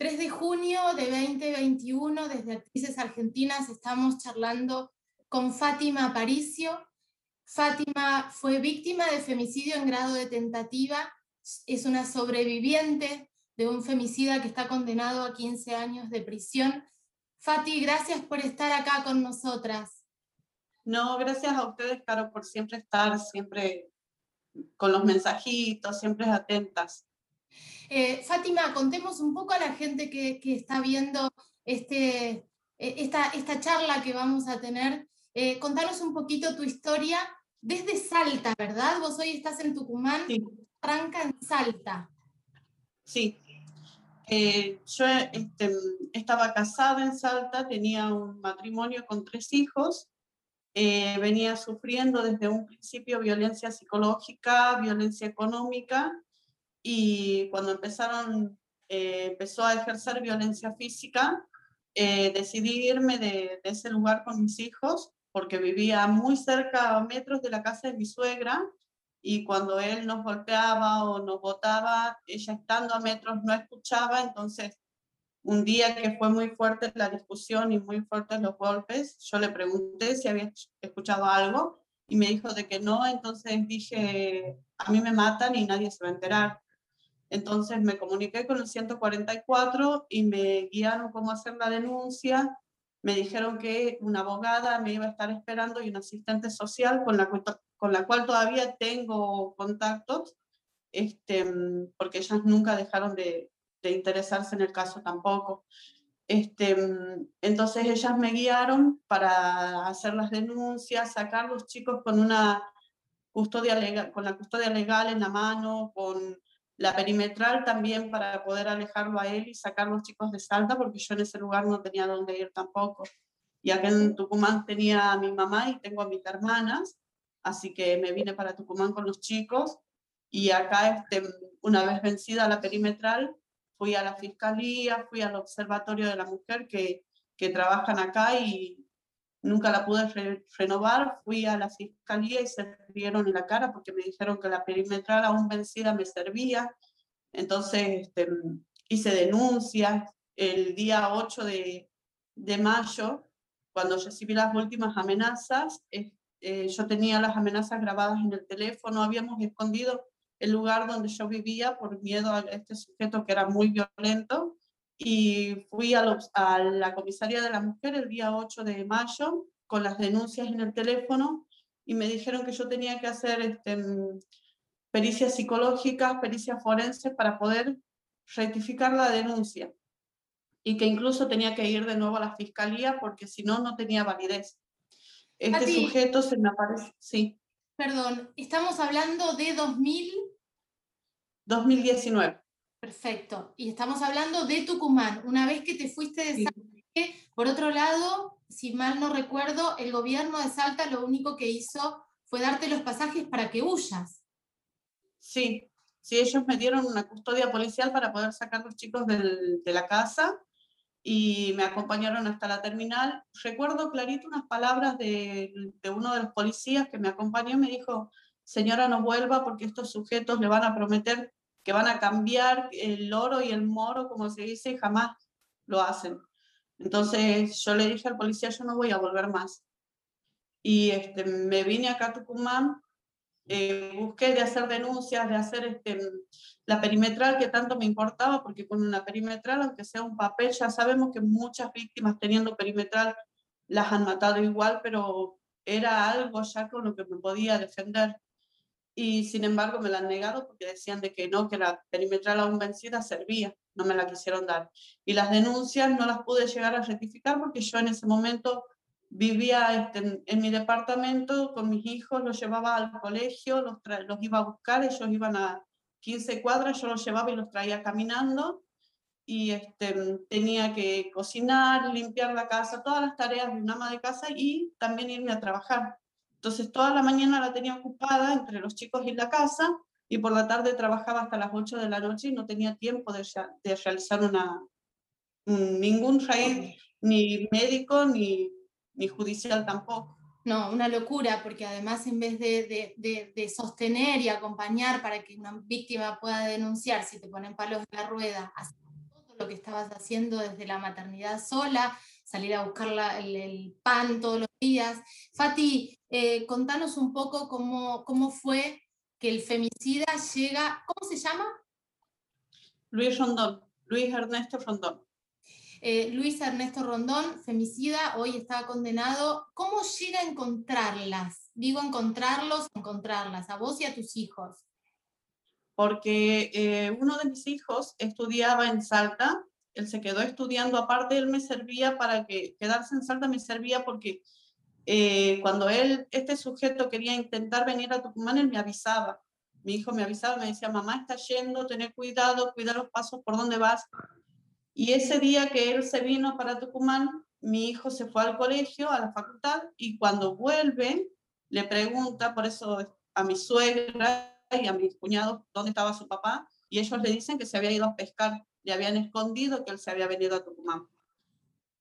3 de junio de 2021, desde Actrices Argentinas, estamos charlando con Fátima Aparicio. Fátima fue víctima de femicidio en grado de tentativa, es una sobreviviente de un femicida que está condenado a 15 años de prisión. Fati, gracias por estar acá con nosotras. No, gracias a ustedes, Caro, por siempre estar, siempre con los mensajitos, siempre atentas. Eh, Fátima, contemos un poco a la gente que, está viendo este, e, esta, esta, charla que vamos a tener. Eh, contanos un poquito tu historia desde Salta, ¿verdad? Vos hoy estás en Tucumán, sí. arranca en Salta. Sí. Eh, yo este, estaba casada en Salta, tenía un matrimonio con tres hijos, venía sufriendo desde un principio violencia psicológica, violencia económica y cuando empezaron, eh, empezó a ejercer violencia física, eh, decidí irme de, ese lugar con mis hijos porque vivía muy cerca, a metros de la casa de mi suegra, y cuando él nos golpeaba o nos botaba, ella estando a metros no escuchaba, entonces un día que fue muy fuerte la discusión y muy fuertes los golpes, yo le pregunté si había escuchado algo y me dijo de que no, entonces dije, a mí me matan y nadie se va a enterar. Entonces me comuniqué con el 144 y me guiaron cómo hacer la denuncia. Me dijeron que una abogada me iba a estar esperando y un asistente social con la, con la cual todavía tengo contactos, este, porque ellas nunca dejaron de, de interesarse en el caso tampoco. Este, entonces ellas me guiaron para hacer las denuncias, sacar los chicos con una custodia con la custodia legal en la mano, con la perimetral también para poder alejarlo a él y sacar los chicos de Salta, porque yo en ese lugar no tenía dónde ir tampoco. Y acá en Tucumán tenía a mi mamá y tengo a mis hermanas, así que me vine para Tucumán con los chicos. Y acá, este, una vez vencida la perimetral, fui a la fiscalía, fui al Observatorio de la Mujer que, que trabajan acá y nunca la pude renovar, fui a la fiscalía y se rieron en la cara porque me dijeron que la perimetral aún vencida me servía. Entonces este, hice denuncias. El día 8 de, de, mayo, cuando recibí las últimas amenazas, eh, yo tenía las amenazas grabadas en el teléfono, habíamos escondido el lugar donde yo vivía por miedo a este sujeto que era muy violento y fui a, a, la comisaría de la mujer el día 8 de mayo con las denuncias en el teléfono y me dijeron que yo tenía que hacer este, mm, pericias psicológicas, pericias forenses para poder rectificar la denuncia y que incluso tenía que ir de nuevo a la fiscalía porque si no, no tenía validez. Este sujeto se me aparece, sí. Perdón, estamos hablando de 2000... 2019. Perfecto. Y estamos hablando de Tucumán. Una vez que te fuiste de Salta, por otro lado, si mal no recuerdo, el gobierno de Salta lo único que hizo fue darte los pasajes para que huyas. Sí, sí, ellos me dieron una custodia policial para poder sacar a los chicos del, de la casa y me acompañaron hasta la terminal. Recuerdo clarito unas palabras de, de uno de los policías que me acompañó y me dijo, señora, no vuelva porque estos sujetos le van a prometer que van a cambiar el oro y el moro, como se dice, jamás lo hacen. Entonces yo le dije al policía, yo no voy a volver más. Y este, me vine acá a Tucumán, eh, busqué de hacer denuncias, de hacer este, la perimetral que tanto me importaba, porque con una perimetral, aunque sea un papel, ya sabemos que muchas víctimas teniendo perimetral las han matado igual, pero era algo ya con lo que me podía defender y sin embargo me la han negado porque decían de que no, que la perimetral aún vencida servía, no me la quisieron dar. Y las denuncias no las pude llegar a rectificar porque yo en ese momento vivía este, en, mi departamento con mis hijos, los llevaba al colegio, los, los iba a buscar, ellos iban a 15 cuadras, yo los llevaba y los traía caminando y este, tenía que cocinar, limpiar la casa, todas las tareas de una ama de casa y también irme a trabajar. Entonces toda la mañana la tenía ocupada entre los chicos y la casa y por la tarde trabajaba hasta las 8 de la noche y no tenía tiempo de, de realizar una, ningún raíz, ni médico ni, ni judicial tampoco. No, una locura, porque además en vez de, de, de, sostener y acompañar para que una víctima pueda denunciar, si te ponen palos en la rueda, todo lo que estabas haciendo desde la maternidad sola, salir a buscar el, pan todos los días. Fati, eh, contanos un poco cómo, cómo fue que el femicida llega, ¿cómo se llama? Luis Rondón, Luis Ernesto Rondón. Eh, Luis Ernesto Rondón, femicida, hoy está condenado. ¿Cómo llega a encontrarlas? Digo encontrarlos, encontrarlas, a vos y a tus hijos. Porque eh, uno de mis hijos estudiaba en Salta él se quedó estudiando, aparte él me servía para que quedarse en Salta me servía porque eh, cuando él, este sujeto quería intentar venir a Tucumán, él me avisaba. Mi hijo me avisaba, me decía, mamá está yendo, tener cuidado, cuida los pasos por donde vas. Y ese día que él se vino para Tucumán, mi hijo se fue al colegio, a la facultad, y cuando vuelve, le pregunta, por eso a mi suegra y a mis cuñados, dónde estaba su papá, y ellos le dicen que se había ido a pescar le habían escondido que él se había venido a Tucumán.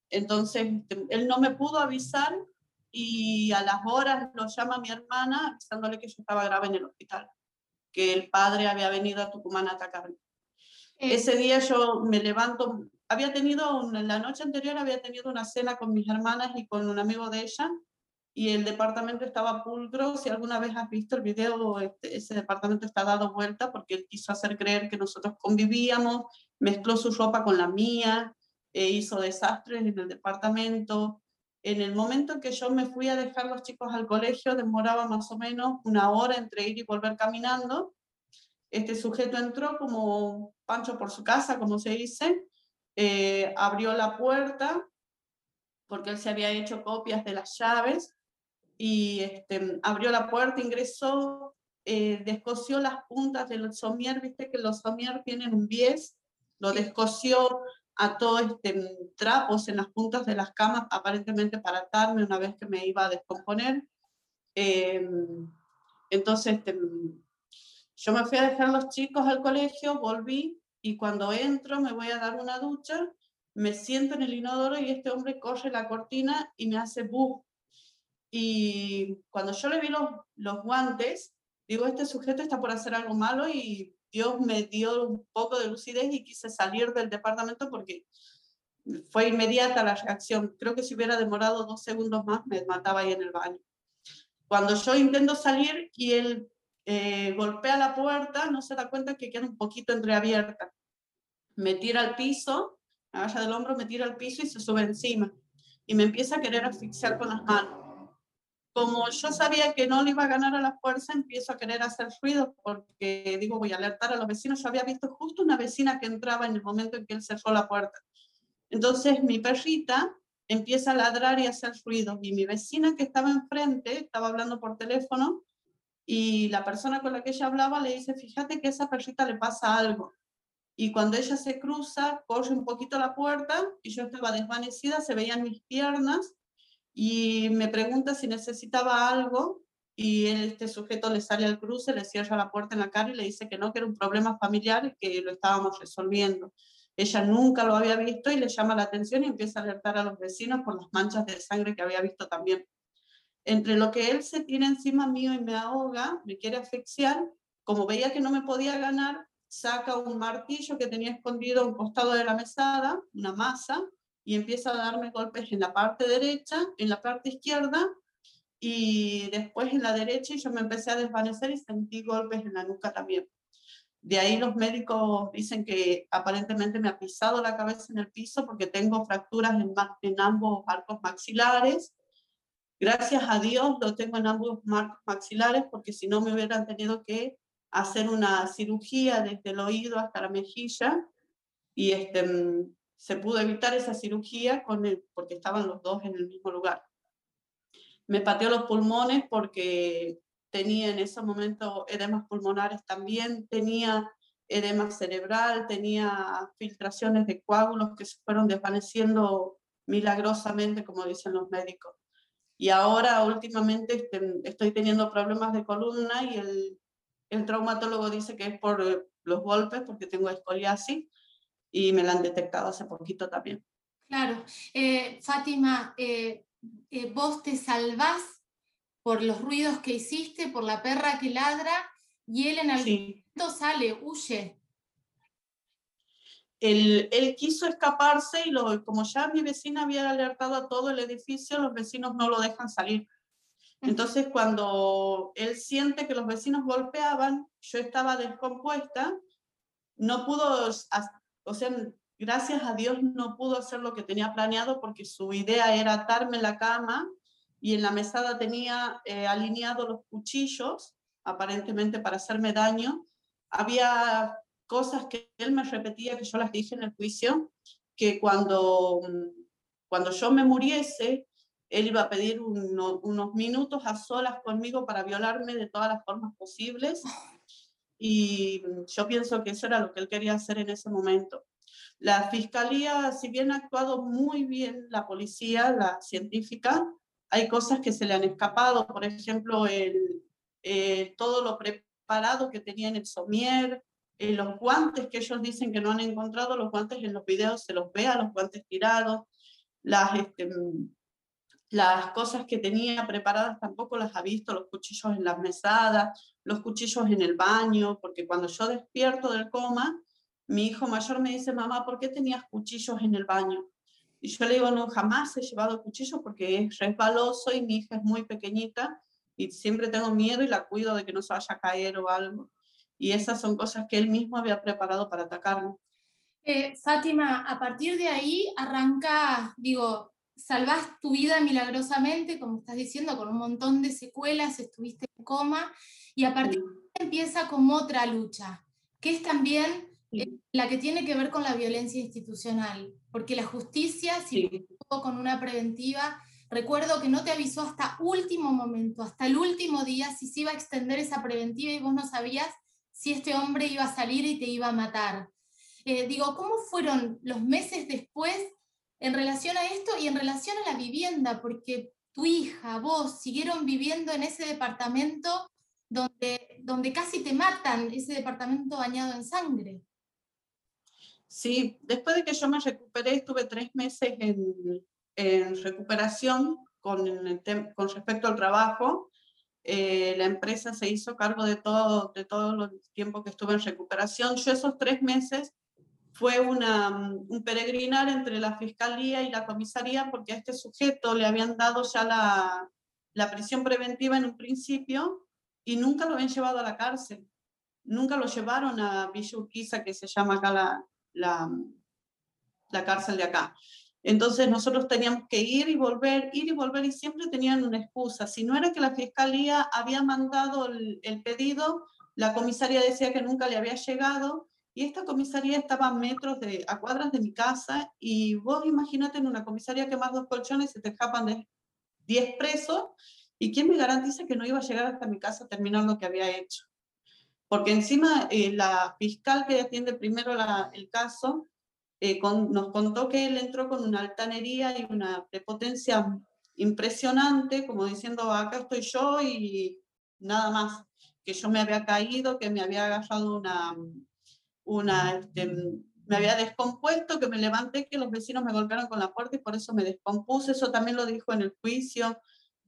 Entonces, este, él no me pudo avisar y a las horas lo llama mi hermana avisándole que yo estaba grave en el hospital, que el padre había venido a Tucumán a atacarme. Eh. Ese día yo me levanto, había tenido, en la noche anterior había tenido una cena con mis hermanas y con un amigo de ella y el departamento estaba pulcro. Si alguna vez has visto el video, este, ese departamento está dado vuelta porque él quiso hacer creer que nosotros convivíamos, mezcló su ropa con la mía, e hizo desastres en el departamento. En el momento en que yo me fui a dejar los chicos al colegio, demoraba más o menos una hora entre ir y volver caminando. Este sujeto entró como Pancho por su casa, como se dice, eh, abrió la puerta porque él se había hecho copias de las llaves y este, abrió la puerta, ingresó, eh, descosió las puntas del somier, viste que los somier tienen un bies, lo descosió, ató este, trapos en las puntas de las camas, aparentemente para atarme una vez que me iba a descomponer. Em, entonces, este, yo me fui a dejar los chicos al colegio, volví y cuando entro me voy a dar una ducha, me siento en el inodoro y este hombre corre la cortina y me hace buf y cuando yo le vi los, los guantes, digo, este sujeto está por hacer algo malo y Dios me dio un poco de lucidez y quise salir del departamento porque fue inmediata la reacción. Creo que si hubiera demorado dos segundos más me mataba ahí en el baño. Cuando yo intento salir y él eh, golpea la puerta, no se da cuenta que queda un poquito entreabierta. Me tira al piso, me vaya del hombro, me tira al piso y se sube encima. Y me empieza a querer asfixiar con las manos como yo sabía que no le iba a ganar a la fuerza, empiezo a querer hacer ruido porque digo, voy a alertar a los vecinos. Yo había visto justo una vecina que entraba en el momento en que él cerró la puerta. Entonces mi perrita empieza a ladrar y a hacer ruido. Y mi vecina que estaba enfrente estaba hablando por teléfono y la persona con la que ella hablaba le dice, fíjate que a esa perrita le pasa algo. Y cuando ella se cruza, corre un poquito la puerta y yo estaba desvanecida, se veían mis piernas y me pregunta si necesitaba algo y este sujeto le sale al cruce, le cierra la puerta en la cara y le dice que no, que era un problema familiar y que lo estábamos resolviendo. Ella nunca lo había visto y le llama la atención y empieza a alertar a los vecinos por las manchas de sangre que había visto también. Entre lo que él se tiene encima mío y me ahoga, me quiere asfixiar, como veía que no me podía ganar, saca un martillo que tenía escondido a un costado de la mesada, una masa, y empieza a darme golpes en la parte derecha, en la parte izquierda y después en la derecha y yo me empecé a desvanecer y sentí golpes en la nuca también. De ahí los médicos dicen que aparentemente me ha pisado la cabeza en el piso porque tengo fracturas en, en ambos arcos maxilares. Gracias a Dios lo tengo en ambos marcos maxilares porque si no me hubieran tenido que hacer una cirugía desde el oído hasta la mejilla y este, se pudo evitar esa cirugía con el, porque estaban los dos en el mismo lugar. Me pateó los pulmones porque tenía en ese momento edemas pulmonares también, tenía edema cerebral, tenía filtraciones de coágulos que se fueron desvaneciendo milagrosamente, como dicen los médicos. Y ahora últimamente este, estoy teniendo problemas de columna y el, el traumatólogo dice que es por eh, los golpes, porque tengo escoliasis, y me la han detectado hace poquito también. Claro. Eh, Fátima, eh, eh, vos te salvás por los ruidos que hiciste, por la perra que ladra, y él en algún momento sale, huye. él, él, quiso escaparse y lo, como ya mi vecina había alertado a todo el edificio, los vecinos no lo dejan salir. Entonces, cuando él siente que los vecinos golpeaban, yo estaba descompuesta, no pudo, o sea, gracias a Dios no pudo hacer lo que tenía planeado porque su idea era atarme la cama y en la mesada tenía eh, alineados los cuchillos, aparentemente para hacerme daño. Había cosas que él me repetía, que yo las dije en el juicio, que cuando, cuando yo me muriese, él iba a pedir unos minutos a solas conmigo para violarme de todas las formas posibles. Y yo pienso que eso era lo que él quería hacer en ese momento. La fiscalía, si bien ha actuado muy bien la policía, la científica, hay cosas que se le han escapado. Por ejemplo, el, eh, todo lo preparado que tenía en el somier, eh, los guantes que ellos dicen que no han encontrado, los guantes en los videos se los ve a los guantes tirados, las, este, las cosas que tenía preparadas tampoco las ha visto, los cuchillos en las mesadas, los cuchillos en el baño, porque cuando yo despierto del coma, mi hijo mayor me dice, mamá, ¿por qué tenías cuchillos en el baño? Y yo le digo, no, jamás he llevado cuchillos porque es resbaloso y mi hija es muy pequeñita y siempre tengo miedo y la cuido de que no se vaya a caer o algo. Y esas son cosas que él mismo había preparado para atacarme. Eh, Fátima, a partir de ahí arranca, digo, salvás tu vida milagrosamente, como estás diciendo, con un montón de secuelas, estuviste en coma, y a partir de ahí empieza como otra lucha, que es también eh, la que tiene que ver con la violencia institucional, porque la justicia, si con una preventiva, recuerdo que no te avisó hasta último momento, hasta el último día, si se iba a extender esa preventiva y vos no sabías si este hombre iba a salir y te iba a matar. Eh, digo, ¿cómo fueron los meses después en relación a esto y en relación a la vivienda, porque tu hija, vos, siguieron viviendo en ese departamento donde, donde casi te matan, ese departamento bañado en sangre. Sí, después de que yo me recuperé, estuve tres meses en, recuperación con, con respecto al trabajo. Eh, la empresa se hizo cargo de todo, de todo el tiempo que estuve en recuperación. Yo esos tres meses fue una, un peregrinar entre la fiscalía y la comisaría porque a este sujeto le habían dado ya la, la prisión preventiva en un principio y nunca lo habían llevado a la cárcel. Nunca lo llevaron a Villa que se llama acá la, la, la cárcel de acá. Entonces nosotros teníamos que ir y volver, ir y volver y siempre tenían una excusa. Si no era que la fiscalía había mandado el pedido, la comisaría decía que nunca le había llegado y esta comisaría estaba a metros de, a cuadras de mi casa, y vos imagínate en una comisaría que más dos colchones se te escapan de 10 presos, y quién me garantiza que no iba a llegar hasta mi casa a terminar lo que había hecho. Porque encima eh, la fiscal que atiende primero el caso eh, nos contó que él entró con una altanería y una prepotencia impresionante, como diciendo, acá estoy yo y nada más, que yo me había caído, que me había agarrado una, una, este, me había descompuesto, que me levanté, que los vecinos me golpearon con la puerta y por eso me descompuse. Eso también lo dijo en el juicio.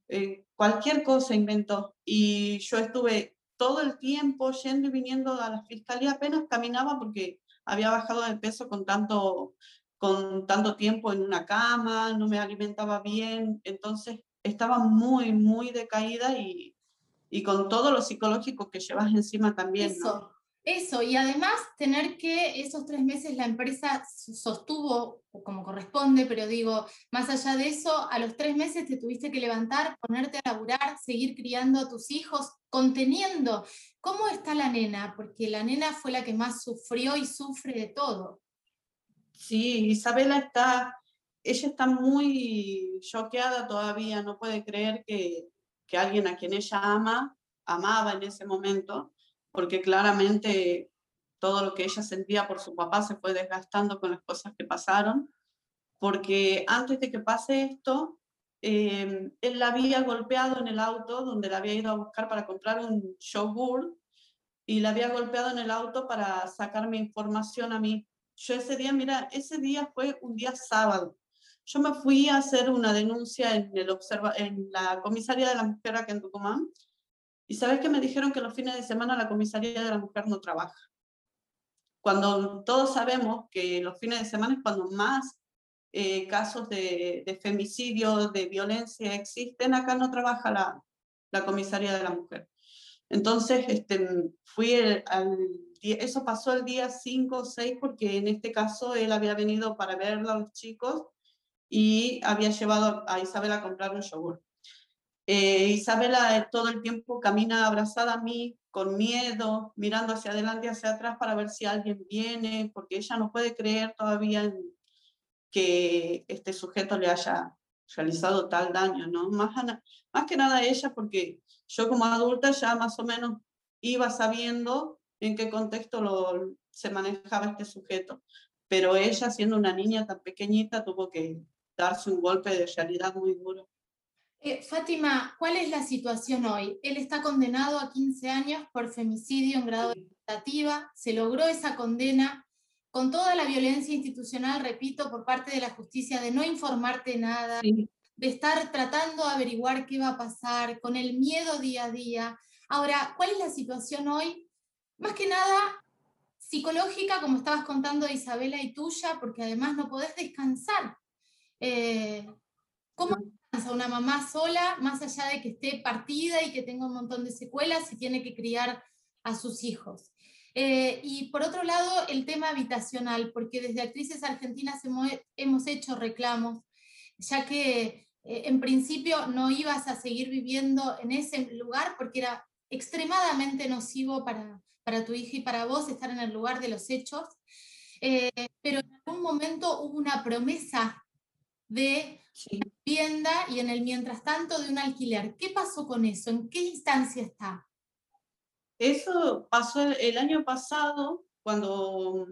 Eh, cualquier cosa inventó. Y yo estuve todo el tiempo yendo y viniendo a la fiscalía, apenas caminaba porque había bajado de peso con tanto, con tanto tiempo en una cama, no me alimentaba bien, entonces estaba muy, muy decaída y, y con todo lo psicológico que llevas encima también. Eso, eso, y además tener que esos tres meses la empresa sostuvo como corresponde, pero digo, más allá de eso, a los tres meses te tuviste que levantar, ponerte a laburar, seguir criando a tus hijos, conteniendo. ¿Cómo está la nena? Porque la nena fue la que más sufrió y sufre de todo. Sí, Isabela está, ella está muy choqueada todavía, no puede creer que, que alguien a quien ella ama, amaba en ese momento, porque claramente todo lo que ella sentía por su papá se fue desgastando con las cosas que pasaron, porque antes de que pase esto, eh, él la había golpeado en el auto donde la había ido a buscar para comprar un yogur y la había golpeado en el auto para sacarme información a mí. Yo ese día, mira, ese día fue un día sábado. Yo me fui a hacer una denuncia en, el observa en la comisaría de la mujer aquí en Tucumán y sabes que me dijeron que los fines de semana la comisaría de la mujer no trabaja. cuando todos sabemos que los fines de semana es cuando más eh, casos de, de, femicidio, de violencia existen, acá no trabaja la, comisaría de la mujer. Entonces, este, fui al, eso pasó el día 5 o 6 porque en este caso él había venido para verlo a los chicos y había llevado a Isabela a comprar un yogur. Eh, Isabela eh, todo el tiempo camina abrazada a mí, con miedo, mirando hacia adelante y hacia atrás para ver si alguien viene, porque ella no puede creer todavía que este sujeto le haya realizado tal daño, ¿no? Más, que nada ella, porque yo como adulta ya más o menos iba sabiendo en qué contexto se manejaba este sujeto, pero ella siendo una niña tan pequeñita tuvo que darse un golpe de realidad muy duro. Eh, Fátima, ¿cuál es la situación hoy? Él está condenado a 15 años por femicidio en grado de tentativa, se logró esa condena con toda la violencia institucional, repito, por parte de la justicia de no informarte nada, de estar tratando de averiguar qué va a pasar, con el miedo día a día. Ahora, ¿cuál es la situación hoy? Más que nada psicológica, como estabas contando Isabela y tuya, porque además no podés descansar. Eh, ¿Cómo a una mamá sola, más allá de que esté partida y que tenga un montón de secuelas y tiene que criar a sus hijos. Eh, y por otro lado, el tema habitacional, porque desde Actrices Argentinas hemos, hecho reclamos, ya que eh, en principio no ibas a seguir viviendo en ese lugar porque era extremadamente nocivo para, para tu hija y para vos estar en el lugar de los hechos, eh, pero en algún momento hubo una promesa de vivienda y en el mientras tanto de un alquiler. ¿Qué pasó con eso? ¿En qué instancia está? Eso pasó el, año pasado cuando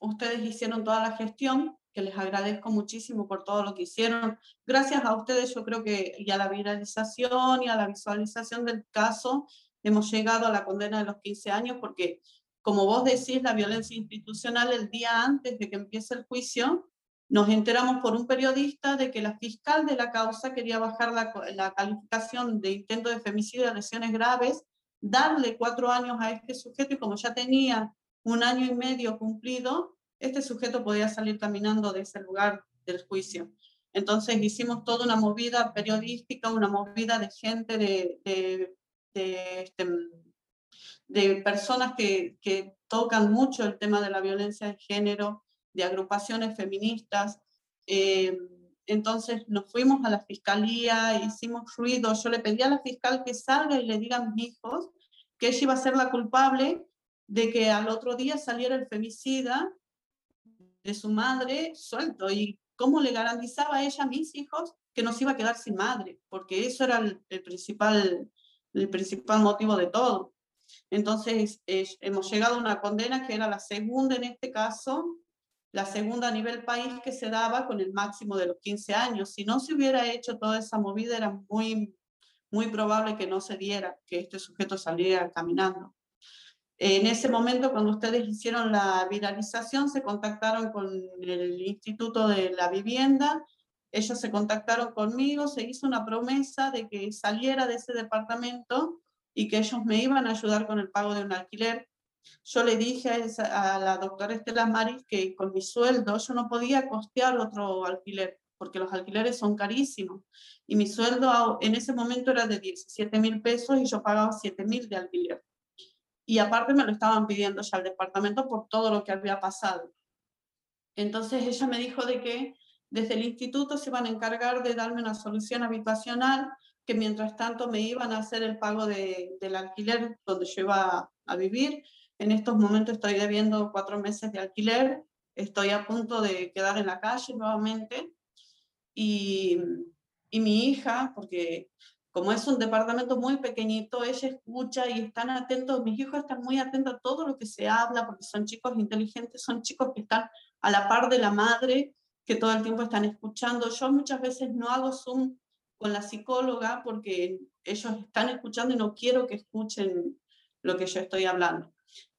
ustedes hicieron toda la gestión, que les agradezco muchísimo por todo lo que hicieron. Gracias a ustedes yo creo que y a la viralización y a la visualización del caso hemos llegado a la condena de los 15 años porque como vos decís, la violencia institucional el día antes de que empiece el juicio nos enteramos por un periodista de que la fiscal de la causa quería bajar la, calificación de intento de femicidio a lesiones graves, darle cuatro años a este sujeto y como ya tenía un año y medio cumplido, este sujeto podía salir caminando de ese lugar del juicio. Entonces hicimos toda una movida periodística, una movida de gente, de, de, este, personas que, que, tocan mucho el tema de la violencia de género, de agrupaciones feministas. Eh, entonces nos fuimos a la fiscalía, hicimos ruido. Yo le pedí a la fiscal que salga y le diga a mis hijos que ella iba a ser la culpable de que al otro día saliera el femicida de su madre suelto. ¿Y cómo le garantizaba a ella a mis hijos que nos iba a quedar sin madre? Porque eso era el, principal, el principal motivo de todo. Entonces, hemos llegado a una condena que era la segunda en este caso, la segunda a nivel país que se daba con el máximo de los 15 años. Si no se hubiera hecho toda esa movida, era muy, muy probable que no se diera, que este sujeto saliera caminando. En ese momento, cuando ustedes hicieron la viralización, se contactaron con el Instituto de la Vivienda, ellos se contactaron conmigo, se hizo una promesa de que saliera de ese departamento y que ellos me iban a ayudar con el pago de un alquiler yo le dije a, la doctora Estela Maris que con mi sueldo yo no podía costear otro alquiler, porque los alquileres son carísimos. Y mi sueldo en ese momento era de 17 mil pesos y yo pagaba 7 mil de alquiler. Y aparte me lo estaban pidiendo ya al departamento por todo lo que había pasado. Entonces ella me dijo de que desde el instituto se iban a encargar de darme una solución habitacional, que mientras tanto me iban a hacer el pago de, del alquiler donde yo iba a vivir en estos momentos estoy debiendo cuatro meses de alquiler, estoy a punto de quedar en la calle nuevamente y, y mi hija, porque como es un departamento muy pequeñito, ella escucha y están atentos, mis hijos están muy atentos a todo lo que se habla, porque son chicos inteligentes, son chicos que están a la par de la madre, que todo el tiempo están escuchando. Yo muchas veces no hago Zoom con la psicóloga porque ellos están escuchando y no quiero que escuchen lo que yo estoy hablando.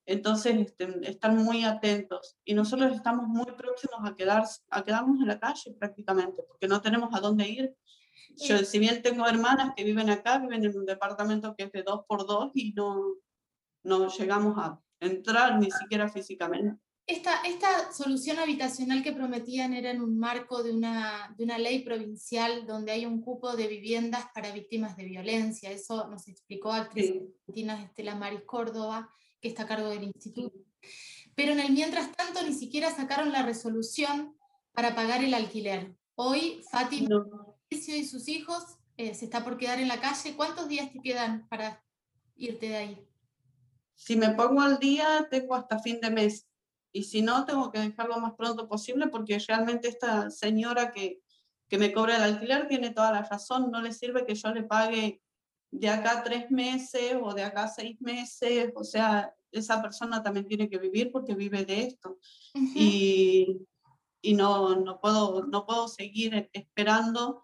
Entonces, este, están muy atentos y nosotros estamos muy próximos a, quedar, a quedarnos en la calle prácticamente, porque no tenemos a dónde ir. Yo, si bien tengo hermanas que viven acá, viven en un departamento que es de dos por dos y no, no llegamos a entrar ni siquiera físicamente. esta, esta solución habitacional que prometían era en un marco de una, de una ley provincial donde hay un cupo de viviendas para víctimas de violencia. Eso nos explicó actriz argentina Estela Maris Córdoba, que está a cargo del instituto. Pero en el mientras tanto ni siquiera sacaron la resolución para pagar el alquiler. Hoy Fátima y sus hijos eh, se está por quedar en la calle. ¿Cuántos días te quedan para irte de ahí? Si me pongo al día, tengo hasta fin de mes y si no, tengo que dejarlo lo más pronto posible porque realmente esta señora que, que me cobra el alquiler tiene toda la razón, no le sirve que yo le pague de acá tres meses o de acá seis meses, o sea, esa persona también tiene que vivir porque vive de esto. Y, y no, no, puedo, no puedo seguir esperando.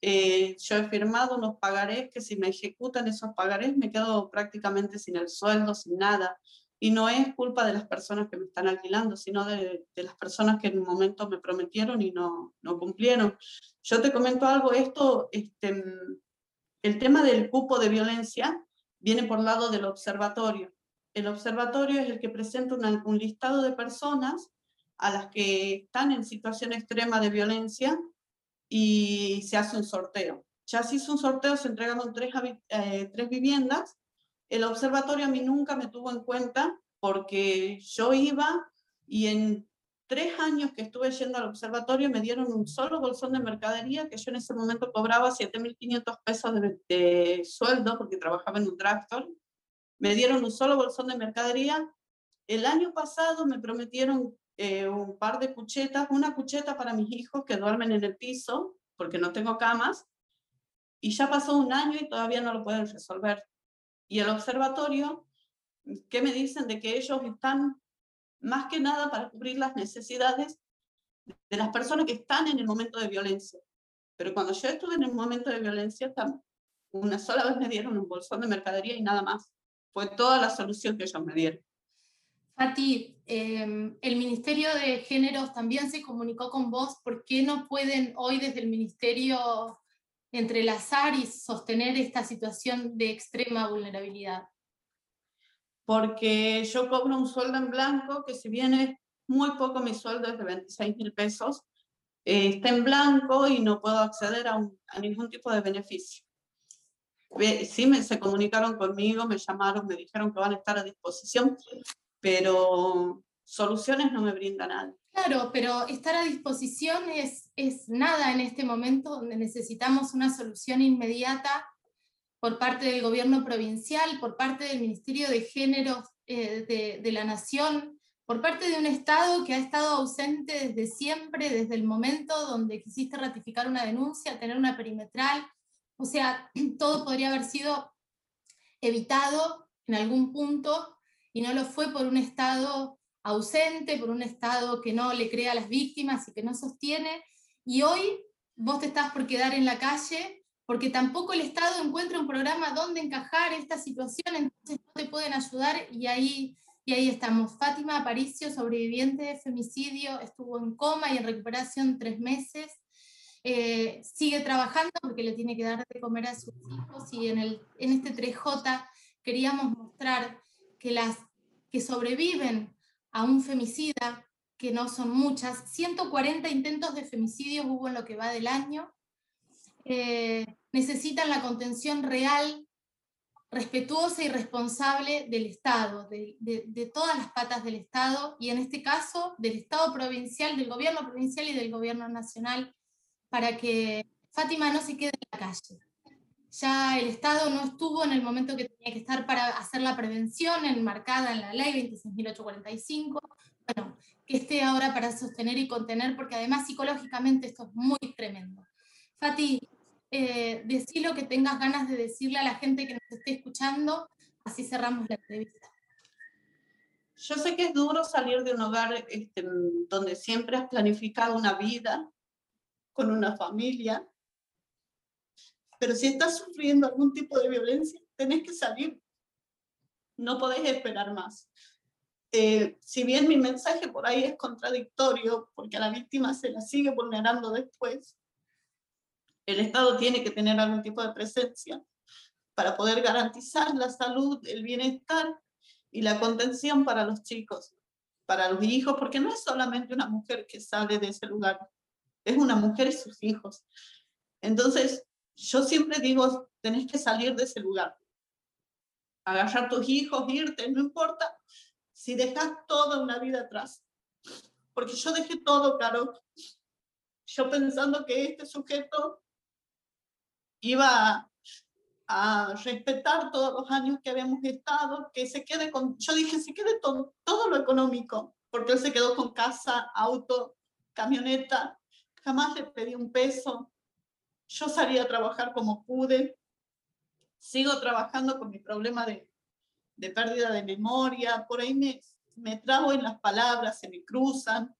Eh, yo he firmado unos pagarés que si me ejecutan esos pagarés me quedo prácticamente sin el sueldo, sin nada. Y no es culpa de las personas que me están alquilando, sino de, de las personas que en un momento me prometieron y no, no cumplieron. Yo te comento algo, esto, este, el tema del cupo de violencia viene por lado del observatorio. El observatorio es el que presenta un listado de personas a las que están en situación extrema de violencia y se hace un sorteo. Ya se hizo un sorteo, se entregaron tres, eh, tres viviendas el observatorio a mí nunca me tuvo en cuenta porque yo iba y en tres años que estuve yendo al observatorio me dieron un solo bolsón de mercadería que yo en ese momento cobraba 7.500 pesos de, sueldo porque trabajaba en un tractor. Me dieron un solo bolsón de mercadería. El año pasado me prometieron eh, un par de cuchetas, una cucheta para mis hijos que duermen en el piso porque no tengo camas. Y ya pasó un año y todavía no lo pueden resolver y el observatorio, ¿qué me dicen de que ellos están más que nada para cubrir las necesidades de las personas que están en el momento de violencia? Pero cuando yo estuve en el momento de violencia, una sola vez me dieron un bolsón de mercadería y nada más. Fue toda la solución que ellos me dieron. Fati, em, el Ministerio de Géneros también se comunicó con vos. ¿Por qué no pueden hoy desde el Ministerio entrelazar y sostener esta situación de extrema vulnerabilidad? Porque yo cobro un sueldo en blanco que si bien es muy poco mi sueldo es de 26 mil pesos, eh, está en blanco y no puedo acceder a, a ningún tipo de beneficio. Sí, me, se comunicaron conmigo, me llamaron, me dijeron que van a estar a disposición, pero soluciones no me brinda nadie. Claro, pero estar a disposición es, es nada en este momento donde necesitamos una solución inmediata por parte del gobierno provincial, por parte del Ministerio de Género eh, de, de, la Nación, por parte de un Estado que ha estado ausente desde siempre, desde el momento donde quisiste ratificar una denuncia, tener una perimetral. O sea, todo podría haber sido evitado en algún punto y no lo fue por un Estado ausente, por un Estado que no le crea a las víctimas y que no sostiene, y hoy vos te estás por quedar en la calle porque tampoco el Estado encuentra un programa donde encajar esta situación, entonces no te pueden ayudar y ahí, y ahí estamos. Fátima Aparicio, sobreviviente de femicidio, estuvo en coma y en recuperación tres meses. Eh, sigue trabajando porque le tiene que dar de comer a sus hijos y en, el, en este 3J queríamos mostrar que las que sobreviven a un femicida, que no son muchas, 140 intentos de femicidio hubo en lo que va del año, eh, necesitan la contención real, respetuosa y responsable del Estado, de, de, todas las patas del Estado, y en este caso del Estado provincial, del gobierno provincial y del gobierno nacional, para que Fátima no se quede en la calle. Ya el Estado no estuvo en el momento que tenía que estar para hacer la prevención enmarcada en la ley 26.845. Bueno, que esté ahora para sostener y contener, porque además psicológicamente esto es muy tremendo. Fati, eh, lo que tengas ganas de decirle a la gente que nos esté escuchando, así cerramos la entrevista. Yo sé que es duro salir de un hogar este, donde siempre has planificado una vida con una familia, pero si estás sufriendo algún tipo de violencia, tenés que salir. No podés esperar más. Eh, si bien mi mensaje por ahí es contradictorio, porque a la víctima se la sigue vulnerando después, el Estado tiene que tener algún tipo de presencia para poder garantizar la salud, el bienestar y la contención para los chicos. para los hijos, porque no es solamente una mujer que sale de ese lugar, es una mujer y sus hijos. Entonces, yo siempre digo, tenés que salir de ese lugar, agarrar tus hijos, irte, no importa si dejas toda una vida atrás. Porque yo dejé todo, claro, yo pensando que este sujeto iba a, respetar todos los años que habíamos estado, que se quede con, yo dije, se quede todo, todo lo económico, porque él se quedó con casa, auto, camioneta, jamás le pedí un peso, yo salí a trabajar como pude, sigo trabajando con mi problema de, de pérdida de memoria, por ahí me, me trago en las palabras, se me cruzan,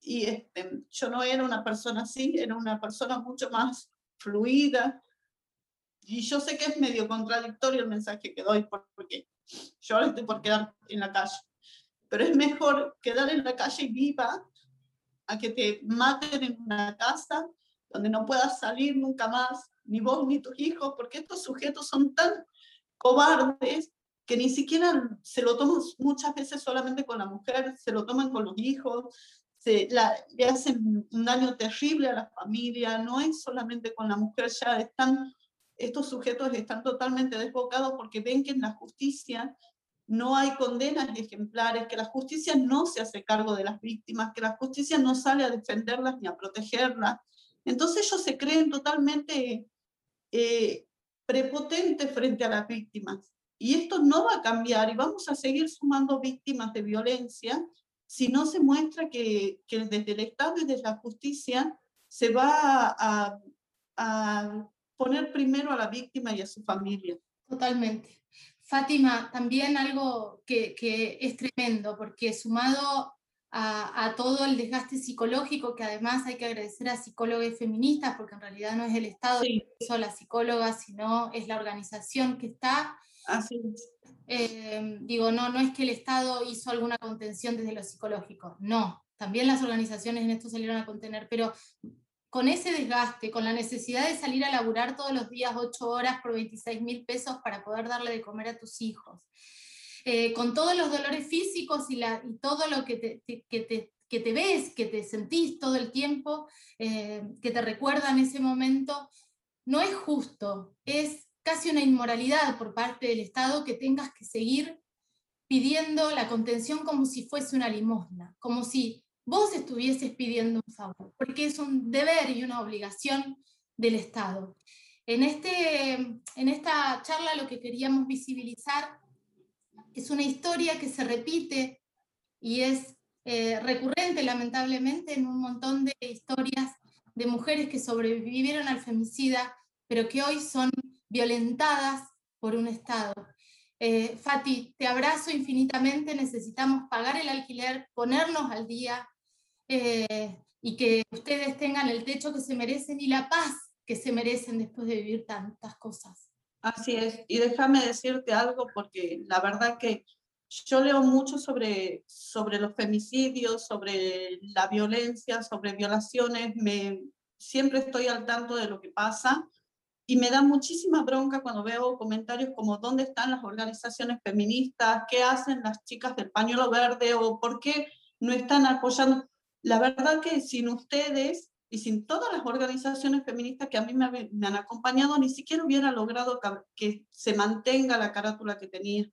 y este, yo no era una persona así, era una persona mucho más fluida, y yo sé que es medio contradictorio el mensaje que doy, porque yo ahora estoy por quedar en la calle, pero es mejor quedar en la calle viva a que te maten en una casa donde no puedas salir nunca más, ni vos ni tus hijos, porque estos sujetos son tan cobardes que ni siquiera se lo toman muchas veces solamente con la mujer, se lo toman con los hijos, se, le hacen un daño terrible a la familia, no es solamente con la mujer, ya están estos sujetos están totalmente desbocados porque ven que en la justicia no hay condenas ejemplares, que la justicia no se hace cargo de las víctimas, que la justicia no sale a defenderlas ni a protegerlas. Entonces ellos se creen totalmente eh, prepotentes frente a las víctimas. Y esto no va a cambiar y vamos a seguir sumando víctimas de violencia si no se muestra que, que desde el Estado y desde la justicia se va a, a poner primero a la víctima y a su familia. Totalmente. Fátima, también algo que, que es tremendo, porque sumado a, a, todo el desgaste psicológico, que además hay que agradecer a psicólogas feministas, porque en realidad no es el Estado sí. que hizo la psicóloga, sino es la organización que está. Eh, digo, no, no es que el Estado hizo alguna contención desde lo psicológico, no. También las organizaciones en esto salieron a contener, pero con ese desgaste, con la necesidad de salir a laburar todos los días ocho horas por 26 mil pesos para poder darle de comer a tus hijos, eh, con todos los dolores físicos y, la, y todo lo que te, que, te, que te ves, que te sentís todo el tiempo, eh, que te recuerda en ese momento, no es justo, es casi una inmoralidad por parte del Estado que tengas que seguir pidiendo la contención como si fuese una limosna, como si vos estuvieses pidiendo un favor, porque es un deber y una obligación del Estado. En, este, en esta charla lo que queríamos visibilizar es una historia que se repite y es eh, recurrente lamentablemente en un montón de historias de mujeres que sobrevivieron al femicida, pero que hoy son violentadas por un Estado. Eh, Fati, te abrazo infinitamente, necesitamos pagar el alquiler, ponernos al día, eh, y que ustedes tengan el techo que se merecen y la paz que se merecen después de vivir tantas cosas. Así es, y déjame decirte algo porque la verdad que yo leo mucho sobre, sobre los femicidios, sobre la violencia, sobre violaciones, me, siempre estoy al tanto de lo que pasa y me da muchísima bronca cuando veo comentarios como dónde están las organizaciones feministas, qué hacen las chicas del pañuelo verde o por qué no están apoyando. La verdad que sin ustedes y sin todas las organizaciones feministas que a mí me, me han acompañado, ni siquiera hubiera logrado que, que, se mantenga la carátula que tenía.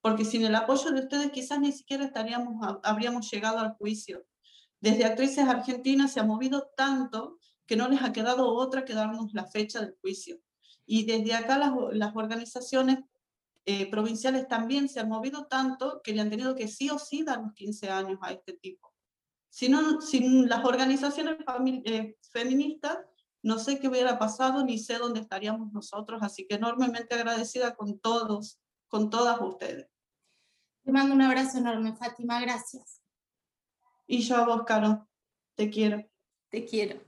Porque sin el apoyo de ustedes quizás ni siquiera estaríamos, habríamos llegado al juicio. Desde Actrices Argentinas se ha movido tanto que no les ha quedado otra que darnos la fecha del juicio. Y desde acá las, las organizaciones eh, provinciales también se han movido tanto que le han tenido que sí o sí dar los 15 años a este tipo. Si no, sin las organizaciones eh, feministas, no sé qué hubiera pasado ni sé dónde estaríamos nosotros, así que enormemente agradecida con todos, con todas ustedes. Te mando un abrazo enorme, Fátima, gracias. Y yo a vos, Caro, te quiero. Te quiero.